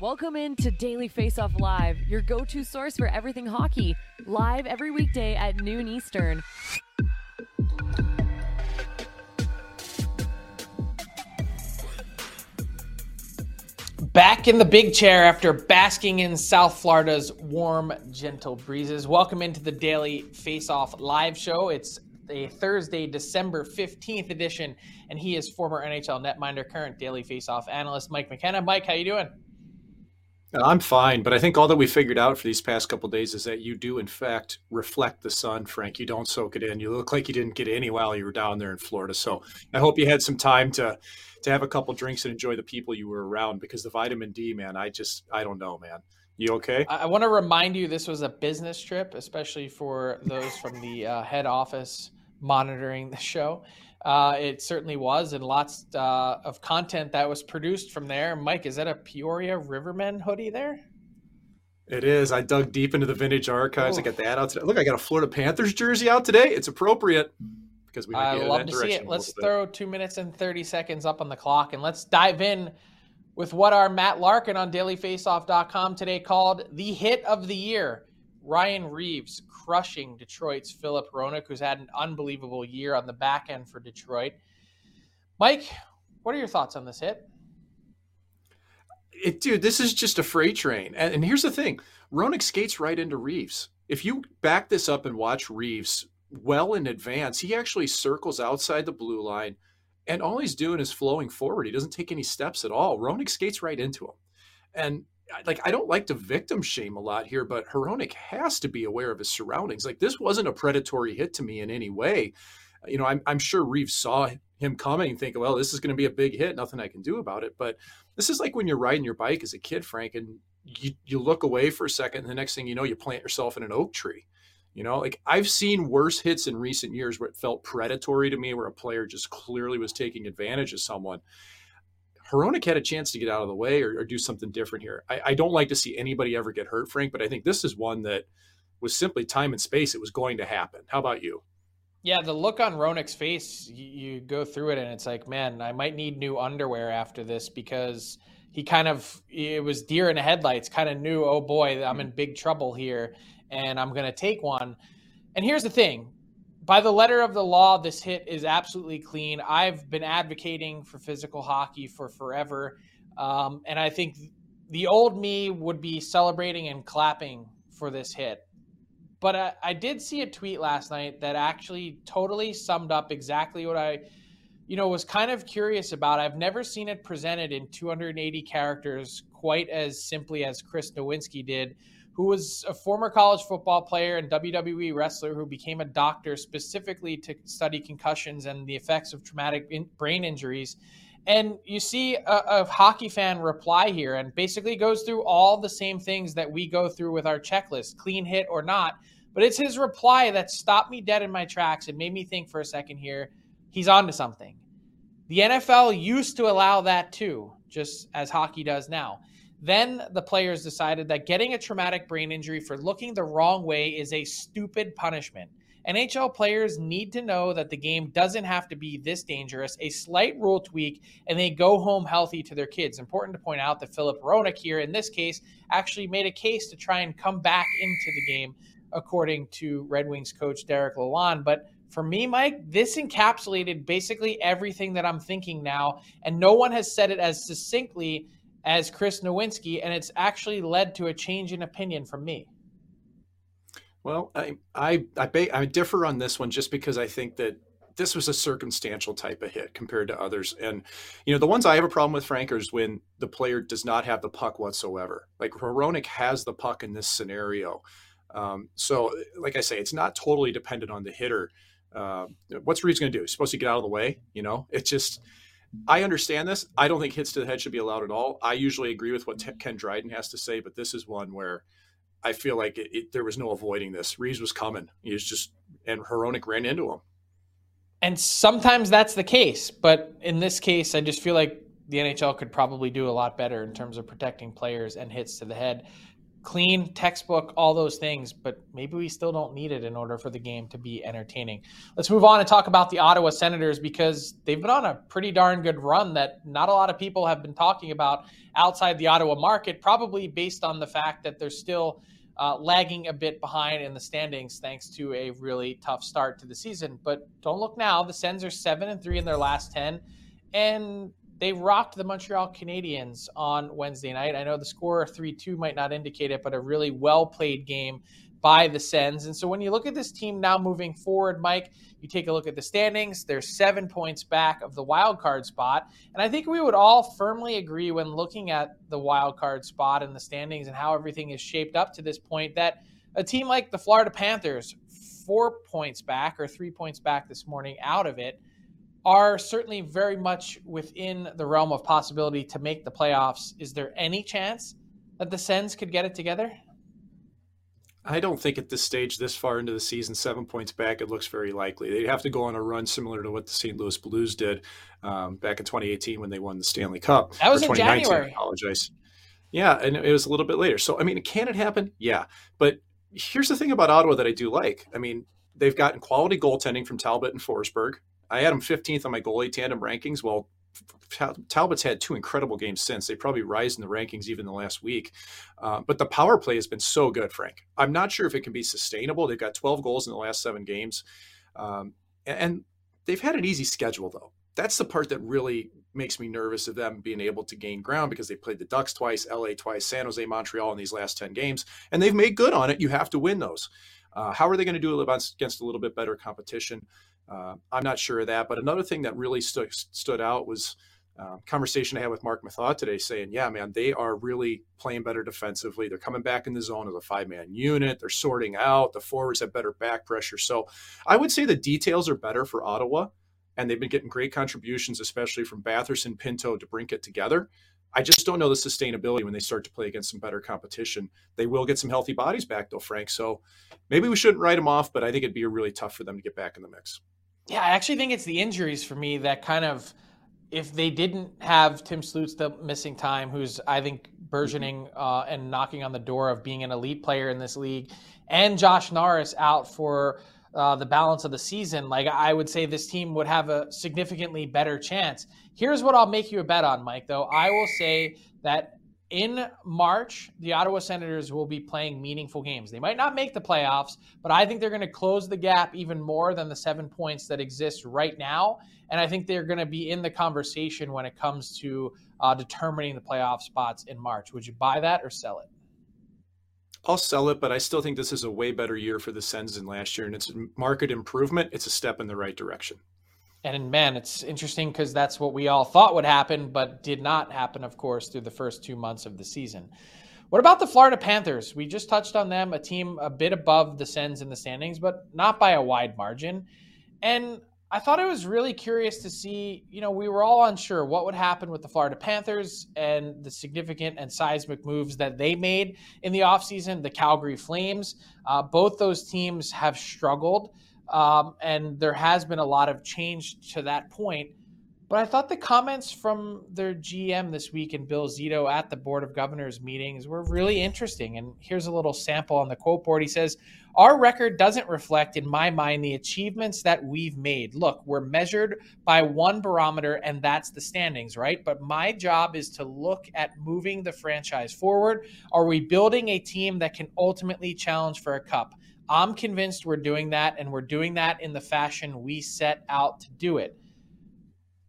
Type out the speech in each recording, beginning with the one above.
Welcome into Daily Face Off Live, your go to source for everything hockey. Live every weekday at noon Eastern. Back in the big chair after basking in South Florida's warm, gentle breezes. Welcome into the Daily Face Off live show. It's a Thursday, December 15th edition, and he is former NHL netminder, current Daily Face Off analyst, Mike McKenna. Mike, how you doing? I'm fine, but I think all that we figured out for these past couple days is that you do, in fact, reflect the sun, Frank. You don't soak it in. You look like you didn't get any while you were down there in Florida. So I hope you had some time to to have a couple drinks and enjoy the people you were around because the vitamin D, man, I just I don't know, man. You okay? I, I want to remind you this was a business trip, especially for those from the uh, head office monitoring the show. Uh, it certainly was, and lots uh, of content that was produced from there. Mike, is that a Peoria Rivermen hoodie there? It is. I dug deep into the vintage archives. Ooh. I got that out today. Look, I got a Florida Panthers jersey out today. It's appropriate because we. I love to see it. Let's throw two minutes and thirty seconds up on the clock, and let's dive in with what our Matt Larkin on DailyFaceoff.com today called the hit of the year. Ryan Reaves crushing Detroit's Filip Hronek, who's had an unbelievable year on the back end for Detroit. Mike, what are your thoughts on this hit? It, dude, this is just a freight train. And, and here's the thing Hronek skates right into Reaves. If you back this up and watch Reaves well in advance, he actually circles outside the blue line, and all he's doing is flowing forward. He doesn't take any steps at all. Hronek skates right into him. And like I don't like to victim shame a lot here, but Hronek has to be aware of his surroundings. Like this wasn't a predatory hit to me in any way. You know, I'm, I'm sure Reaves saw him coming and think, well, this is going to be a big hit. Nothing I can do about it. But this is like when you're riding your bike as a kid, Frank, and you, you look away for a second, and the next thing you know, you plant yourself in an oak tree. You know, like I've seen worse hits in recent years where it felt predatory to me, where a player just clearly was taking advantage of someone. Hronek had a chance to get out of the way or, or do something different here. I, I, don't like to see anybody ever get hurt, Frank, but I think this is one that was simply time and space. It was going to happen. How about you? Yeah, the look on Hronek's face, you, you go through it and it's like, man, I might need new underwear after this because he kind of, it was deer in the headlights, kind of knew, oh boy, I'm in hmm. big trouble here and I'm going to take one. And here's the thing by the letter of the law, this hit is absolutely clean. I've been advocating for physical hockey for forever. Um, and I think the old me would be celebrating and clapping for this hit. But I, I did see a tweet last night that actually totally summed up exactly what I you know, was kind of curious about. I've never seen it presented in 280 characters quite as simply as Chris Nowinski did, who was a former college football player and WWE wrestler who became a doctor specifically to study concussions and the effects of traumatic in- brain injuries. And you see a, a, hockey fan reply here and basically goes through all the same things that we go through with our checklist, clean hit or not. But it's his reply that stopped me dead in my tracks and made me think for a second here he's on to something. The NFL used to allow that too, just as hockey does now. Then the players decided that getting a traumatic brain injury for looking the wrong way is a stupid punishment. NHL players need to know that the game doesn't have to be this dangerous, a slight rule tweak, and they go home healthy to their kids. Important to point out that Filip Hronek here, in this case, actually made a case to try and come back into the game, according to Red Wings coach Derek Lalonde. But for me, Mike, this encapsulated basically everything that I'm thinking now, and no one has said it as succinctly as Chris Nowinski, and it's actually led to a change in opinion from me. Well, I I I, I differ on this one just because I think that this was a circumstantial type of hit compared to others. And, you know, the ones I have a problem with, Frank, is when the player does not have the puck whatsoever. Like Hronek has the puck in this scenario. Um, so, like I say, it's not totally dependent on the hitter. Uh, what's Reaves going to do? He's supposed to get out of the way. You know, it's just. I understand this. I don't think hits to the head should be allowed at all. I usually agree with what Ken Dryden has to say, but this is one where I feel like it, it, there was no avoiding this. Reaves was coming. He was just, and Hronek ran into him. And sometimes that's the case, but in this case, I just feel like the NHL could probably do a lot better in terms of protecting players and hits to the head clean textbook all those things but maybe we still don't need it in order for the game to be entertaining. Let's move on and talk about the ottawa senators because they've been on a pretty darn good run that not a lot of people have been talking about outside the ottawa market probably based on the fact that they're still uh, lagging a bit behind in the standings thanks to a really tough start to the season. But don't look now the sens are 7 and 3 in their last 10 and they rocked the Montreal Canadiens on Wednesday night. I know the score 3 2 might not indicate it, but a really well played game by the Sens. And so when you look at this team now moving forward, Mike, you take a look at the standings, they're seven points back of the wild card spot. And I think we would all firmly agree when looking at the wild card spot and the standings and how everything is shaped up to this point that a team like the Florida Panthers, four points back or three points back this morning out of it, are certainly very much within the realm of possibility to make the playoffs. Is there any chance that the Sens could get it together? I don't think at this stage, this far into the season, seven points back, it looks very likely. They'd have to go on a run similar to what the St. Louis Blues did um, back in 2018 when they won the Stanley Cup. That was in January. I apologize. Yeah, and it was a little bit later. So, I mean, can it happen? Yeah. But here's the thing about Ottawa that I do like. I mean, they've gotten quality goaltending from Talbot and Forsberg. I had him 15th on my goalie tandem rankings. Well, Talbot's had two incredible games since. They probably rise in the rankings even the last week. Uh, but the power play has been so good, Frank. I'm not sure if it can be sustainable. They've got 12 goals in the last seven games. Um, and they've had an easy schedule, though. That's the part that really makes me nervous of them being able to gain ground because they played the Ducks twice, LA twice, San Jose, Montreal in these last 10 games, and they've made good on it. You have to win those. Uh, how are they going to do it against a little bit better competition? Uh, I'm not sure of that. But another thing that really stood stood out was uh, conversation I had with Mark Methot today, saying, "Yeah, man, they are really playing better defensively. They're coming back in the zone as a five man unit. They're sorting out. The forwards have better back pressure. So I would say the details are better for Ottawa, and they've been getting great contributions, especially from Batherson, Pinto, DeBrincat together. I just don't know the sustainability when they start to play against some better competition. They will get some healthy bodies back, though, Frank. So maybe we shouldn't write them off, but I think it'd be really tough for them to get back in the mix. Yeah, I actually think it's the injuries for me that kind of, if they didn't have Tim Stützle missing time, who's I think burgeoning uh, and knocking on the door of being an elite player in this league, and Josh Norris out for uh, the balance of the season, like I would say this team would have a significantly better chance. Here's what I'll make you a bet on, Mike. Though I will say that in March, the Ottawa Senators will be playing meaningful games. They might not make the playoffs, but I think they're going to close the gap even more than the seven points that exist right now. And I think they're going to be in the conversation when it comes to uh, determining the playoff spots in March. Would you buy that or sell it? I'll sell it, but I still think this is a way better year for the Sens than last year. And it's market improvement. It's a step in the right direction. And man, it's interesting because that's what we all thought would happen, but did not happen, of course, through the first two months of the season. What about the Florida Panthers? We just touched on them, a team a bit above the Sens in the standings, but not by a wide margin. And I thought it was really curious to see, you know, we were all unsure what would happen with the Florida Panthers and the significant and seismic moves that they made in the offseason. The Calgary Flames, uh, both those teams have struggled. Um, and there has been a lot of change to that point. But I thought the comments from their GM this week and Bill Zito at the Board of Governors meetings were really interesting. And here's a little sample on the quote board. He says, Our record doesn't reflect, in my mind, the achievements that we've made. Look, we're measured by one barometer, and that's the standings, right? But my job is to look at moving the franchise forward. Are we building a team that can ultimately challenge for a cup? I'm convinced we're doing that, and we're doing that in the fashion we set out to do it.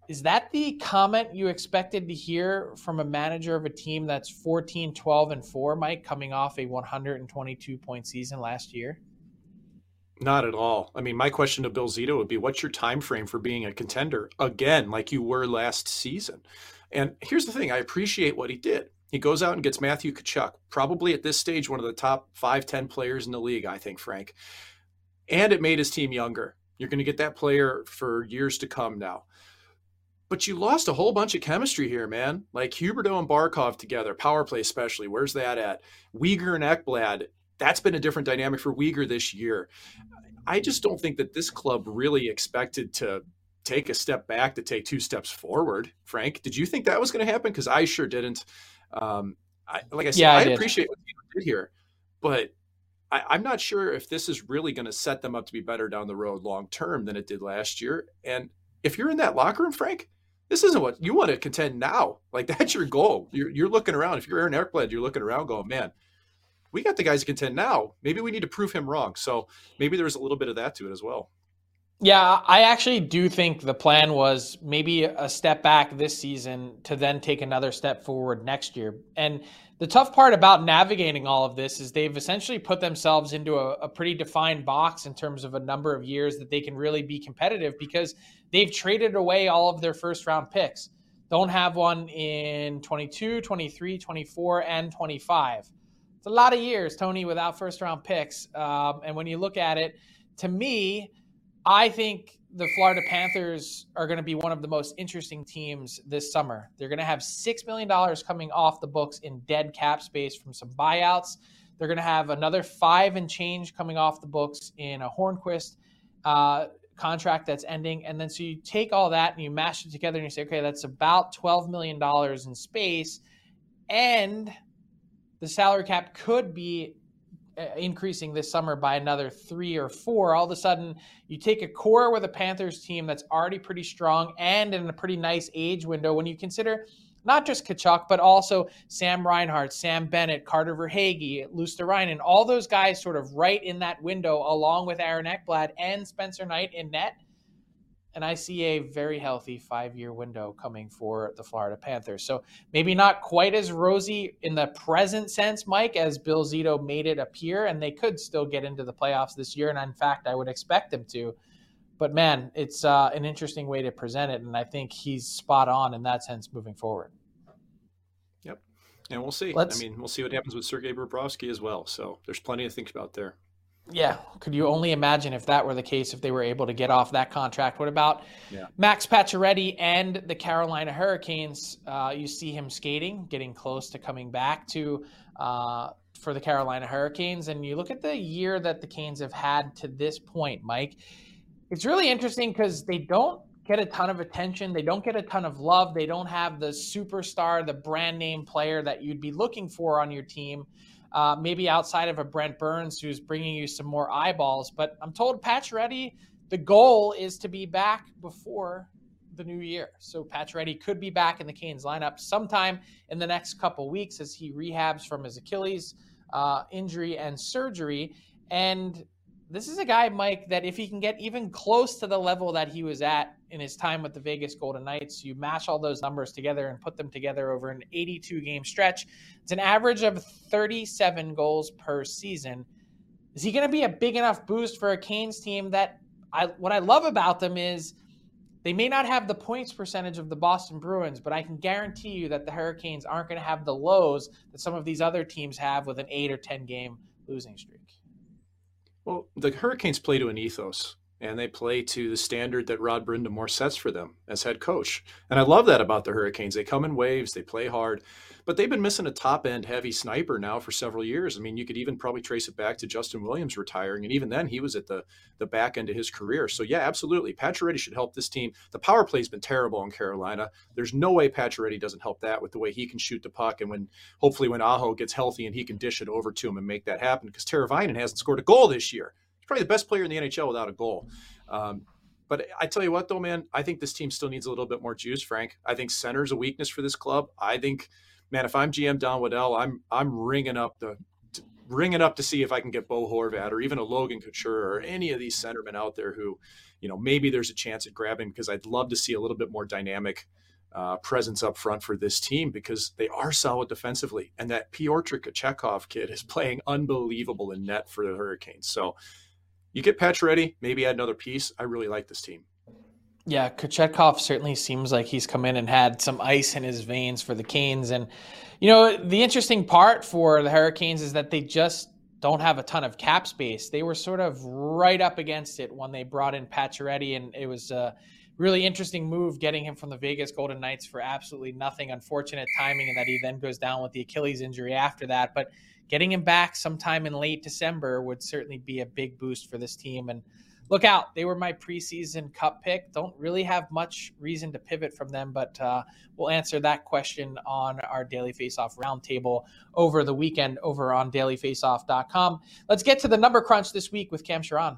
Is that the comment you expected to hear from a manager of a team that's 14, 12, and 4, Mike, coming off a 122 point season last year? Not at all. I mean, my question to Bill Zito would be what's your time frame for being a contender again, like you were last season? And here's the thing I appreciate what he did. He goes out and gets Matthew Tkachuk, probably at this stage one of the top five, 10 players in the league, I think, Frank. And it made his team younger. You're going to get that player for years to come now. But you lost a whole bunch of chemistry here, man. Like Huberdeau and Barkov together, power play especially. Where's that at? Weegar and Ekblad. That's been a different dynamic for Weegar this year. I just don't think that this club really expected to take a step back to take two steps forward. Frank, did you think that was going to happen? Because I sure didn't. Um, I, like I said, yeah, I, I appreciate what you did here, but I, am not sure if this is really going to set them up to be better down the road long term than it did last year. And if you're in that locker room, Frank, this isn't what you want to contend now. Like that's your goal. You're, you're looking around. If you're Aaron Ekblad, you're looking around going, man, we got the guys to contend now. Maybe we need to prove him wrong. So maybe there's a little bit of that to it as well. Yeah, I actually do think the plan was maybe a step back this season to then take another step forward next year. And the tough part about navigating all of this is they've essentially put themselves into a, a pretty defined box in terms of a number of years that they can really be competitive because They've traded away all of their first round picks. Don't have one in 22, 23, 24, and 25. It's a lot of years, Tony, without first round picks. Um, and when you look at it, to me, I think the Florida Panthers are going to be one of the most interesting teams this summer. They're going to have $6 million coming off the books in dead cap space from some buyouts. They're going to have another five and change coming off the books in a Hornqvist. Uh, contract that's ending. And then so you take all that and you mash it together and you say, okay, that's about $12 million in space. And the salary cap could be Uh, increasing this summer by another three or four. All of a sudden, you take a core with a Panthers team that's already pretty strong and in a pretty nice age window when you consider not just Tkachuk, but also Sam Reinhart, Sam Bennett, Carter Verhaeghe, Luostarinen, all those guys sort of right in that window, along with Aaron Ekblad and Spencer Knight in net. And I see a very healthy five year window coming for the Florida Panthers. So maybe not quite as rosy in the present sense, Mike, as Bill Zito made it appear. And they could still get into the playoffs this year. And in fact, I would expect them to but man, it's uh, an interesting way to present it, and I think he's spot on in that sense moving forward. Yep, and we'll see. Let's, I mean, we'll see what happens with Sergei Bobrovsky as well. So there's plenty to think about there. Yeah, could you only imagine if that were the case if they were able to get off that contract? What about yeah. Max Pacioretty and the Carolina Hurricanes? Uh, you see him skating, getting close to coming back to. Uh, for the Carolina Hurricanes, and you look at the year that the Canes have had to this point, Mike it's really interesting because they don't get a ton of attention. They don't get a ton of love. They don't have the superstar, the brand name player that you'd be looking for on your team. Uh, maybe outside of a Brent Burns who's bringing you some more eyeballs. But I'm told Pacioretty, the goal is to be back before the new year. So Pacioretty could be back in the Canes lineup sometime in the next couple weeks as he rehabs from his Achilles uh, injury and surgery. And this is a guy, Mike, that if he can get even close to the level that he was at in his time with the Vegas Golden Knights, you mash all those numbers together and put them together over an 82 game stretch. It's an average of 37 goals per season. Is he going to be a big enough boost for a Canes team that I what I love about them is they may not have the points percentage of the Boston Bruins, but I can guarantee you that the Hurricanes aren't going to have the lows that some of these other teams have with an eight or 10 game losing streak. Well, the Hurricanes play to an ethos and they play to the standard that Rod Brind'Amour sets for them as head coach. And I love that about the Hurricanes. They come in waves, they play hard, but they've been missing a top end heavy sniper now for several years. I mean, you could even probably trace it back to Justin Williams retiring, and even then he was at the the back end of his career. So yeah, absolutely, Pacioretty should help this team. The power play's been terrible in Carolina. There's no way Pacioretty doesn't help that with the way he can shoot the puck, and when hopefully when Aho gets healthy and he can dish it over to him and make that happen, because Teravainen hasn't scored a goal this year probably the best player in the NHL without a goal. Um, but I tell you what, though, man, I think this team still needs a little bit more juice. Frank, I think center's a weakness for this club. I think, man, if I'm GM Don Waddell, I'm I'm ringing up the ringing up to see if I can get Bo Horvat or even a Logan Couture or any of these centermen out there who, you know, maybe there's a chance at grabbing because I'd love to see a little bit more dynamic uh, presence up front for this team because they are solid defensively. And that Pyotr Kochetkov kid is playing unbelievable in net for the Hurricanes. So you get Pacioretty, maybe add another piece. I really like this team. Yeah, Kochetkov certainly seems like he's come in and had some ice in his veins for the Canes. And, you know, the interesting part for the Hurricanes is that they just don't have a ton of cap space. They were sort of right up against it when they brought in Pacioretty, and it was a really interesting move getting him from the Vegas Golden Knights for absolutely nothing. Unfortunate timing, and that he then goes down with the Achilles injury after that. But getting him back sometime in late December would certainly be a big boost for this team. And look out, they were my preseason cup pick. Don't really have much reason to pivot from them, but uh, we'll answer that question on our Daily Faceoff roundtable over the weekend over on dailyfaceoff.com. Let's get to the number crunch this week with Cam Charron.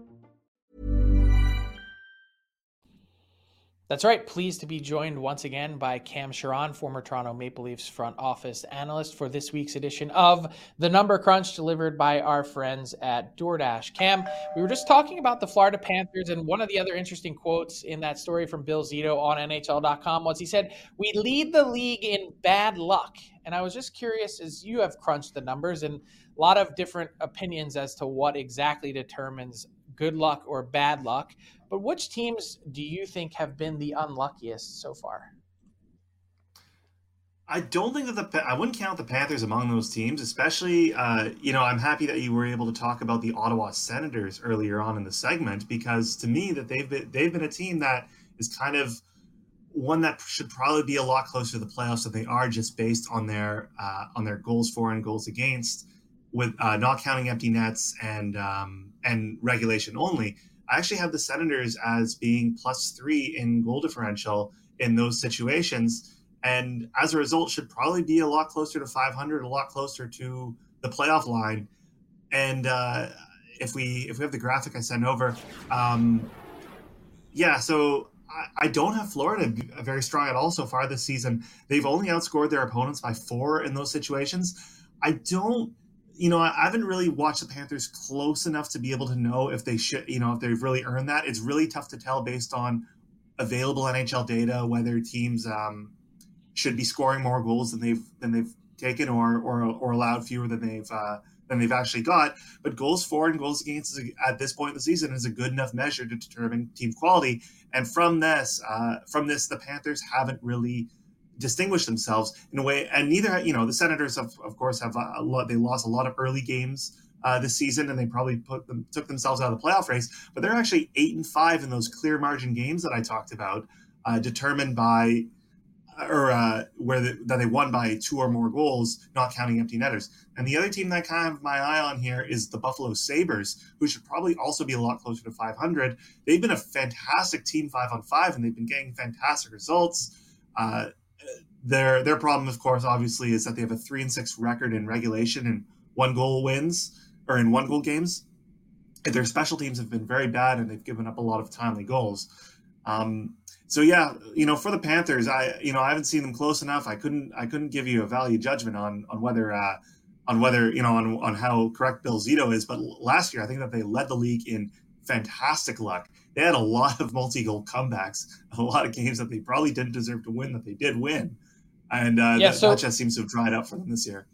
That's right. Pleased to be joined once again by Cam Charron, former Toronto Maple Leafs front office analyst, for this week's edition of the Number Crunch, delivered by our friends at DoorDash. Cam, we were just talking about the Florida Panthers, and one of the other interesting quotes in that story from Bill Zito on NHL.com was he said, "We lead the league in bad luck." And I was just curious, as you have crunched the numbers, and a lot of different opinions as to what exactly determines good luck or bad luck. But which teams do you think have been the unluckiest so far? I don't think that the I wouldn't count the Panthers among those teams, especially uh, you know I'm happy that you were able to talk about the Ottawa Senators earlier on in the segment because to me that they've been they've been a team that is kind of one that should probably be a lot closer to the playoffs than they are just based on their uh, on their goals for and goals against with uh, not counting empty nets and um, and regulation only. I actually have the Senators as being plus three in goal differential in those situations. And as a result, should probably be a lot closer to 500, a lot closer to the playoff line. And uh, if we if we have the graphic I sent over, um, yeah. So I, I don't have Florida very strong at all so far this season. They've only outscored their opponents by four in those situations. I don't you know, I haven't really watched the Panthers close enough to be able to know if they should, you know, if they've really earned that. It's really tough to tell based on available NHL data whether teams um, should be scoring more goals than they've than they've taken or or, or allowed fewer than they've uh, than they've actually got. But goals for and goals against at this point in the season is a good enough measure to determine team quality. And from this, uh, from this, the Panthers haven't really distinguished themselves in a way. And neither, you know, the Senators, have, of course, have a lot. They lost a lot of early games. Uh, this season, and they probably put them took themselves out of the playoff race. But they're actually eight and five in those clear margin games that I talked about, uh, determined by or uh, where the, that they won by two or more goals, not counting empty netters. And the other team that I kind of have my eye on here is the Buffalo Sabres, who should probably also be a lot closer to 500. They've been a fantastic team five on five, and they've been getting fantastic results. Uh, their their problem, of course, obviously, is that they have a three and six record in regulation and one goal wins or in one goal games. Their special teams have been very bad, and they've given up a lot of timely goals. Um, so yeah, you know, for the Panthers, I you know I haven't seen them close enough. I couldn't I couldn't give you a value judgment on on whether uh, on whether you know on on how correct Bill Zito is. But last year, I think that they led the league in fantastic luck. They had a lot of multi goal comebacks, a lot of games that they probably didn't deserve to win that they did win, and uh, yeah, that, so- that just seems to have dried up for them this year.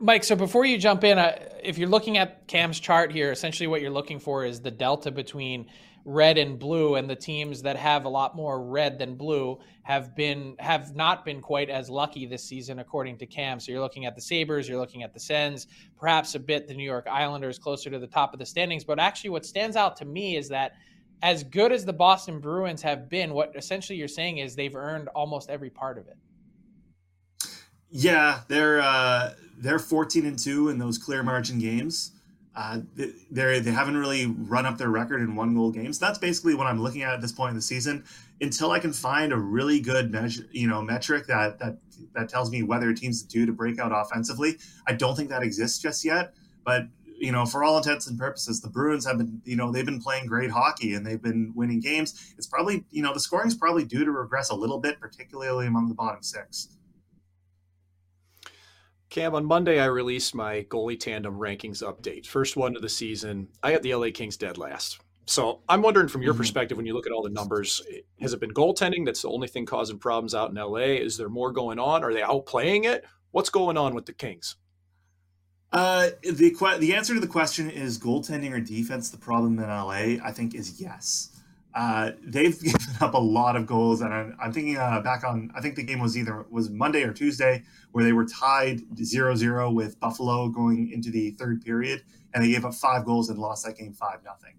Mike, so before you jump in, uh, if you're looking at Cam's chart here, essentially what you're looking for is the delta between red and blue and the teams that have a lot more red than blue have been have not been quite as lucky this season according to cam. So you're looking at the sabres you're looking at the sens perhaps a bit the new york islanders closer to the top of the standings. But actually what stands out to me is that as good as the boston bruins have been what essentially you're saying is they've earned almost every part of it yeah they're uh they're 14 and 2 in those clear margin games uh, they they haven't really run up their record in one goal games. That's basically what I'm looking at at this point in the season. Until I can find a really good measure, you know, metric that that that tells me whether a team's due to break out offensively. I don't think that exists just yet. But you know, for all intents and purposes, the Bruins have been, you know, they've been playing great hockey and they've been winning games. It's probably, you know, the scoring's probably due to regress a little bit, particularly among the bottom six. Cam, on Monday, I released my goalie tandem rankings update. First one of the season. I had the LA Kings dead last. So I'm wondering from your mm-hmm. perspective, when you look at all the numbers, has it been goaltending that's the only thing causing problems out in LA? Is there more going on? Are they outplaying it? What's going on with the Kings? Uh, the the answer to the question is goaltending or defense. The problem in LA, I think, is yes. Uh, they've given up a lot of goals, and I'm, I'm thinking uh, back on. I think the game was either was Monday or Tuesday where they were tied 0-0 with Buffalo going into the third period, and they gave up five goals and lost that game five nothing.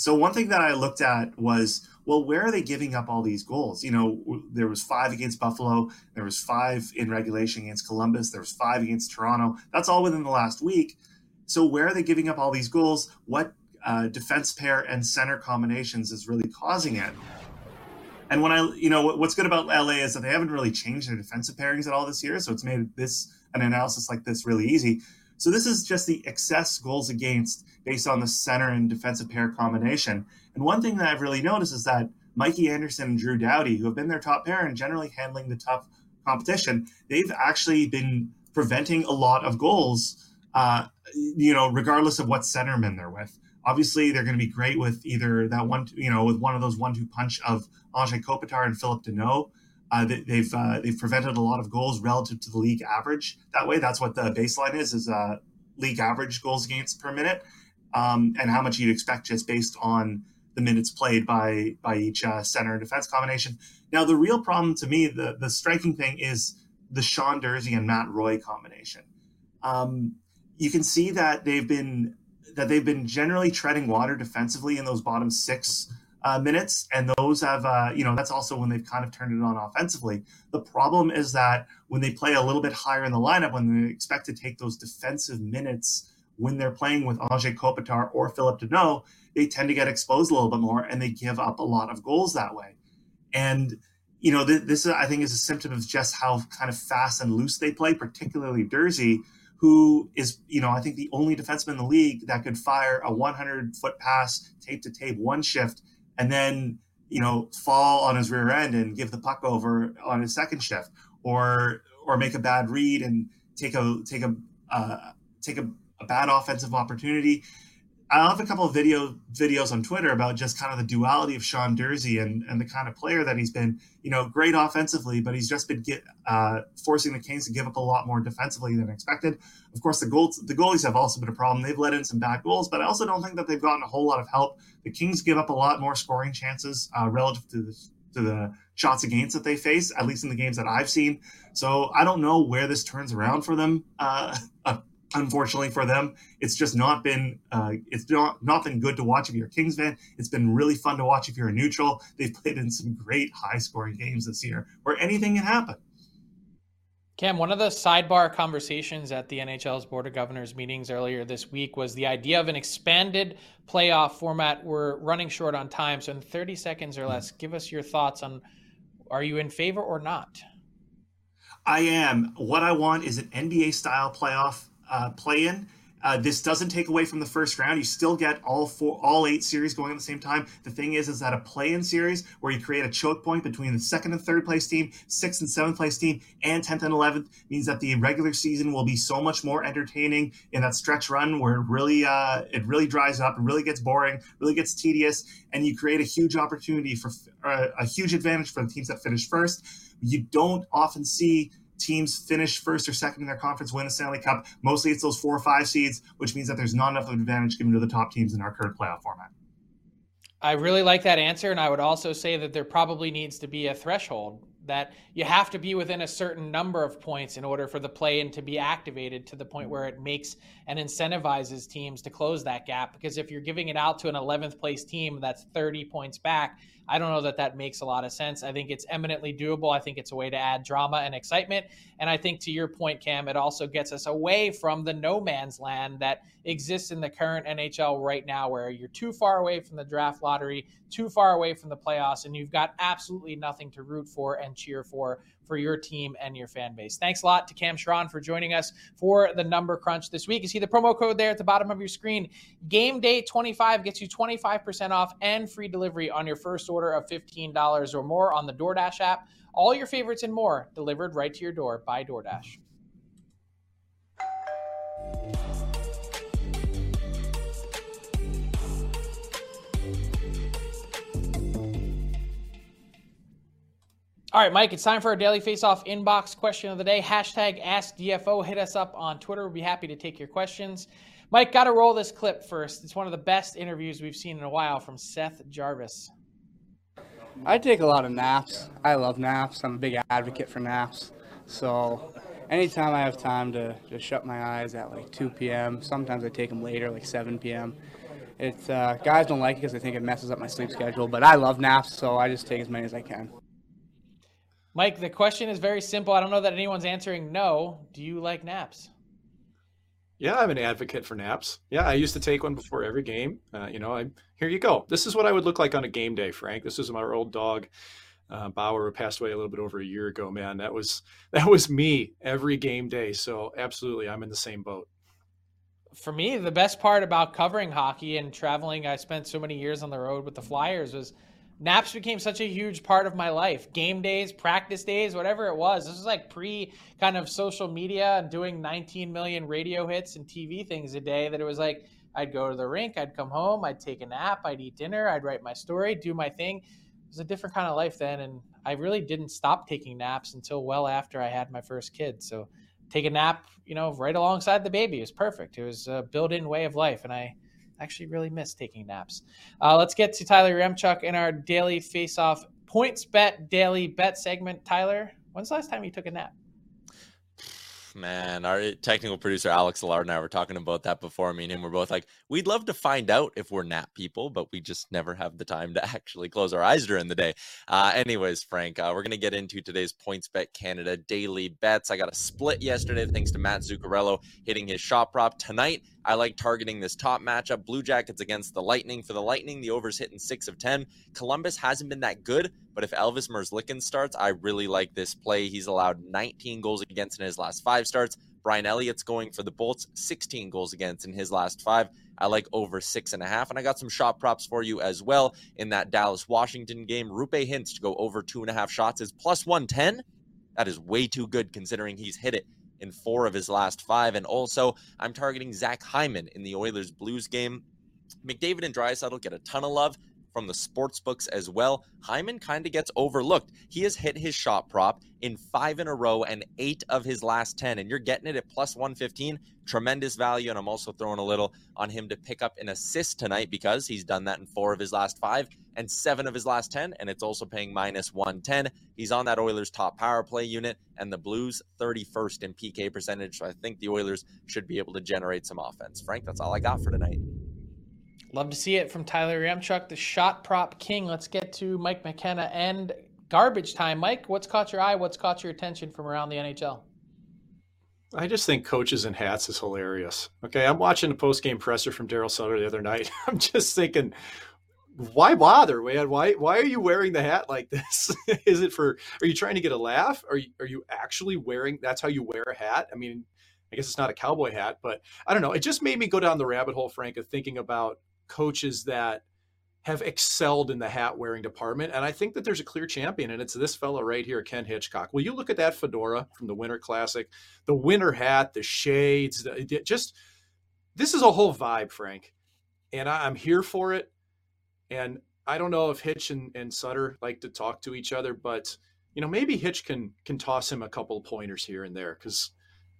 So one thing that I looked at was, well, where are they giving up all these goals? You know, there was five against Buffalo, there was five in regulation against Columbus, there was five against Toronto. That's all within the last week. So where are they giving up all these goals? What uh, defense pair and center combinations is really causing it. And when I, you know, what's good about LA is that they haven't really changed their defensive pairings at all this year, so it's made this an analysis like this really easy. So this is just the excess goals against based on the center and defensive pair combination. And one thing that I've really noticed is that Mikey Anderson and Drew Doughty, who have been their top pair and generally handling the tough competition, they've actually been preventing a lot of goals. Uh, you know, regardless of what centerman they're with. Obviously, they're going to be great with either that one, you know, with one of those one-two punch of Anze Kopitar and Phillip Danault. Uh, they, have uh, they've prevented a lot of goals relative to the league average. That way, that's what the baseline is: is uh, league average goals against per minute, um, and how much you'd expect just based on the minutes played by by each uh, center and defense combination. Now, the real problem to me, the the striking thing is the Sean Durzi and Matt Roy combination. Um, you can see that they've been that they've been generally treading water defensively in those bottom six uh, minutes, and those have uh, you know that's also when they've kind of turned it on offensively. The problem is that when they play a little bit higher in the lineup, when they expect to take those defensive minutes when they're playing with Anze Kopitar or Phillip Danault, they tend to get exposed a little bit more, and they give up a lot of goals that way. And you know th- this I think is a symptom of just how kind of fast and loose they play, particularly Durzi who is, you know, I think the only defenseman in the league that could fire a 100 foot pass tape to tape one shift and then you know, fall on his rear end and give the puck over on his second shift, or or make a bad read and take a take a uh, take a, a bad offensive opportunity. I have a couple of video videos on Twitter about just kind of the duality of Sean Durzi and, and the kind of player that he's been. You know, great offensively, but he's just been get, uh, forcing the Kings to give up a lot more defensively than expected. Of course, the goals the goalies have also been a problem. They've let in some bad goals, but I also don't think that they've gotten a whole lot of help. The Kings give up a lot more scoring chances uh, relative to the to the shots against that they face, at least in the games that I've seen. So I don't know where this turns around for them. Uh, unfortunately for them, it's just not been uh, it's not not been good to watch if you're a Kings fan. It's been really fun to watch if you're a neutral. They've played in some great high scoring games this year where anything can happen. Cam, one of the sidebar conversations at the NHL's Board of Governors meetings earlier this week was the idea of an expanded playoff format. We're running short on time, so in 30 seconds or less, give us your thoughts on are you in favor or not? I am. What I want is an NBA style playoff uh, play in. Uh, this doesn't take away from the first round. You still get all four, all eight series going at the same time. The thing is, is that a play-in series where you create a choke point between the second and third place team, sixth and seventh place team, and tenth and eleventh means that the regular season will be so much more entertaining in that stretch run where it really, uh, it really dries up, it really gets boring, really gets tedious, and you create a huge opportunity for uh, a huge advantage for the teams that finish first. You don't often see teams finish first or second in their conference, win the Stanley Cup. Mostly it's those four or five seeds, which means that there's not enough of an advantage given to the top teams in our current playoff format. I really like that answer. And I would also say that there probably needs to be a threshold that you have to be within a certain number of points in order for the play in to be activated to the point where it makes and incentivizes teams to close that gap. Because if you're giving it out to an 11th place team that's 30 points back, I don't know that that makes a lot of sense. I think it's eminently doable. I think it's a way to add drama and excitement. And I think to your point, Cam, it also gets us away from the no man's land that exists in the current NHL right now, where you're too far away from the draft lottery, too far away from the playoffs, and you've got absolutely nothing to root for and cheer for for your team and your fan base. Thanks a lot to Cam Charron for joining us for the number crunch this week. You see the promo code there at the bottom of your screen. Game Day 25 gets you 25% off and free delivery on your first order of $15 or more on the DoorDash app. All your favorites and more delivered right to your door by DoorDash. All right, Mike, it's time for our daily face-off inbox question of the day. Hashtag AskDFO. Hit us up on Twitter. We'll be happy to take your questions. Mike, got to roll this clip first. It's one of the best interviews we've seen in a while from Seth Jarvis. I take a lot of naps. I love naps. I'm a big advocate for naps. So anytime I have time to just shut my eyes at like 2 p.m., sometimes I take them later, like 7 p.m. It's uh, guys don't like it because they think it messes up my sleep schedule, but I love naps, so I just take as many as I can. Mike, the question is very simple. I don't know that anyone's answering no. Do you like naps? Yeah, I'm an advocate for naps. Yeah, I used to take one before every game. Uh, you know, I here you go. This is what I would look like on a game day, Frank. This is my old dog, uh, Bauer, who passed away a little bit over a year ago. Man, that was that was me every game day. So absolutely, I'm in the same boat. For me, the best part about covering hockey and traveling, I spent so many years on the road with the Flyers was naps became such a huge part of my life. Game days, practice days, whatever it was. This was like pre kind of social media and doing 19 million radio hits and TV things a day that it was like I'd go to the rink, I'd come home, I'd take a nap, I'd eat dinner, I'd write my story, do my thing. It was a different kind of life then and I really didn't stop taking naps until well after I had my first kid. So take a nap, you know, right alongside the baby It was perfect. It was a built-in way of life and I actually really miss taking naps. Uh, let's get to Tyler Remchuk in our daily face-off points bet daily bet segment. Tyler, when's the last time you took a nap? man. Our technical producer Alex Allard and I were talking about that before. Me and him were both like, we'd love to find out if we're nap people, but we just never have the time to actually close our eyes during the day. Uh, anyways, Frank, uh, we're gonna get into today's Points Bet Canada daily bets. I got a split yesterday thanks to Matt Zuccarello hitting his shot prop tonight. I like targeting this top matchup. Blue Jackets against the Lightning. For the Lightning, the over's hitting six of 10. Columbus hasn't been that good, but if Elvis Merzlikins starts, I really like this play. He's allowed 19 goals against in his last five starts. Brian Elliott's going for the Bolts, 16 goals against in his last five. I like over six and a half. And I got some shot props for you as well in that Dallas Washington game. Roope Hintz to go over two and a half shots is plus 110. That is way too good considering he's hit it in four of his last five. And also, I'm targeting Zach Hyman in the Oilers Blues game. McDavid and Draisaitl get a ton of love from the sports books as well. Hyman kind of gets overlooked. He has hit his shot prop in five in a row and eight of his last 10, and you're getting it at plus 115. Tremendous value. And I'm also throwing a little on him to pick up an assist tonight because he's done that in four of his last five and seven of his last 10, and it's also paying minus 110. He's on that Oilers top power play unit, and the Blues 31st in PK percentage. So I think the Oilers should be able to generate some offense. Frank, that's all I got for tonight. Love to see it from Tyler Yaremchuk, the shot prop king. Let's get to Mike McKenna and garbage time. Mike, what's caught your eye? What's caught your attention from around the NHL? I just think coaches in hats is hilarious. Okay, I'm watching a post game presser from Daryl Sutter the other night. I'm just thinking, why bother, man? Why why are you wearing the hat like this? is it for? Are you trying to get a laugh? Are you are you actually wearing? That's how you wear a hat. I mean, I guess it's not a cowboy hat, but I don't know. It just made me go down the rabbit hole, Frank, of thinking about coaches that have excelled in the hat wearing department. And I think that there's a clear champion, and it's this fellow right here, Ken Hitchcock. Will you look at that fedora from the Winter Classic, the winter hat, the shades, the, just this is a whole vibe, Frank. And I, am here for it. And I don't know if Hitch and, and Sutter like to talk to each other, but you know, maybe Hitch can can toss him a couple pointers here and there because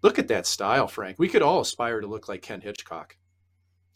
look at that style, Frank. We could all aspire to look like Ken Hitchcock.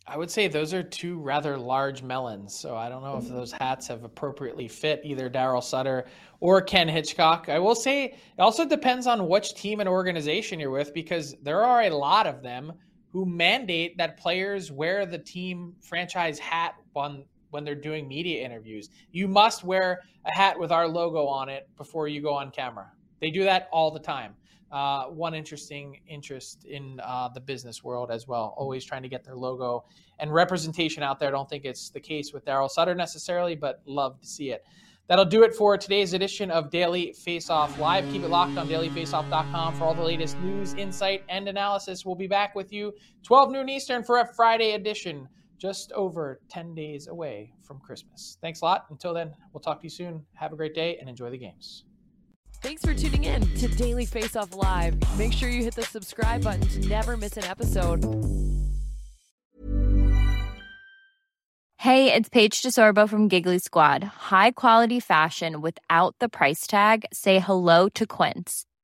I would say those are two rather large melons. So I don't know if those hats have appropriately fit either Daryl Sutter or Ken Hitchcock. I will say it also depends on which team and organization you're with because there are a lot of them who mandate that players wear the team franchise hat when when they're doing media interviews. You must wear a hat with our logo on it before you go on camera. They do that all the time uh, one interesting interest in uh, the business world as well. Always trying to get their logo and representation out there. I don't think it's the case with Daryl Sutter necessarily, but love to see it. That'll do it for today's edition of Daily Faceoff Live. Keep it locked on dailyfaceoff.com for all the latest news, insight, and analysis. We'll be back with you 12 noon Eastern for a Friday edition, just over 10 days away from Christmas. Thanks a lot. Until then, we'll talk to you soon. Have a great day and enjoy the games. Thanks for tuning in to Daily Face Off Live. Make sure you hit the subscribe button to never miss an episode. Hey, it's Paige DeSorbo from Giggly Squad. High quality fashion without the price tag. Say hello to Quince.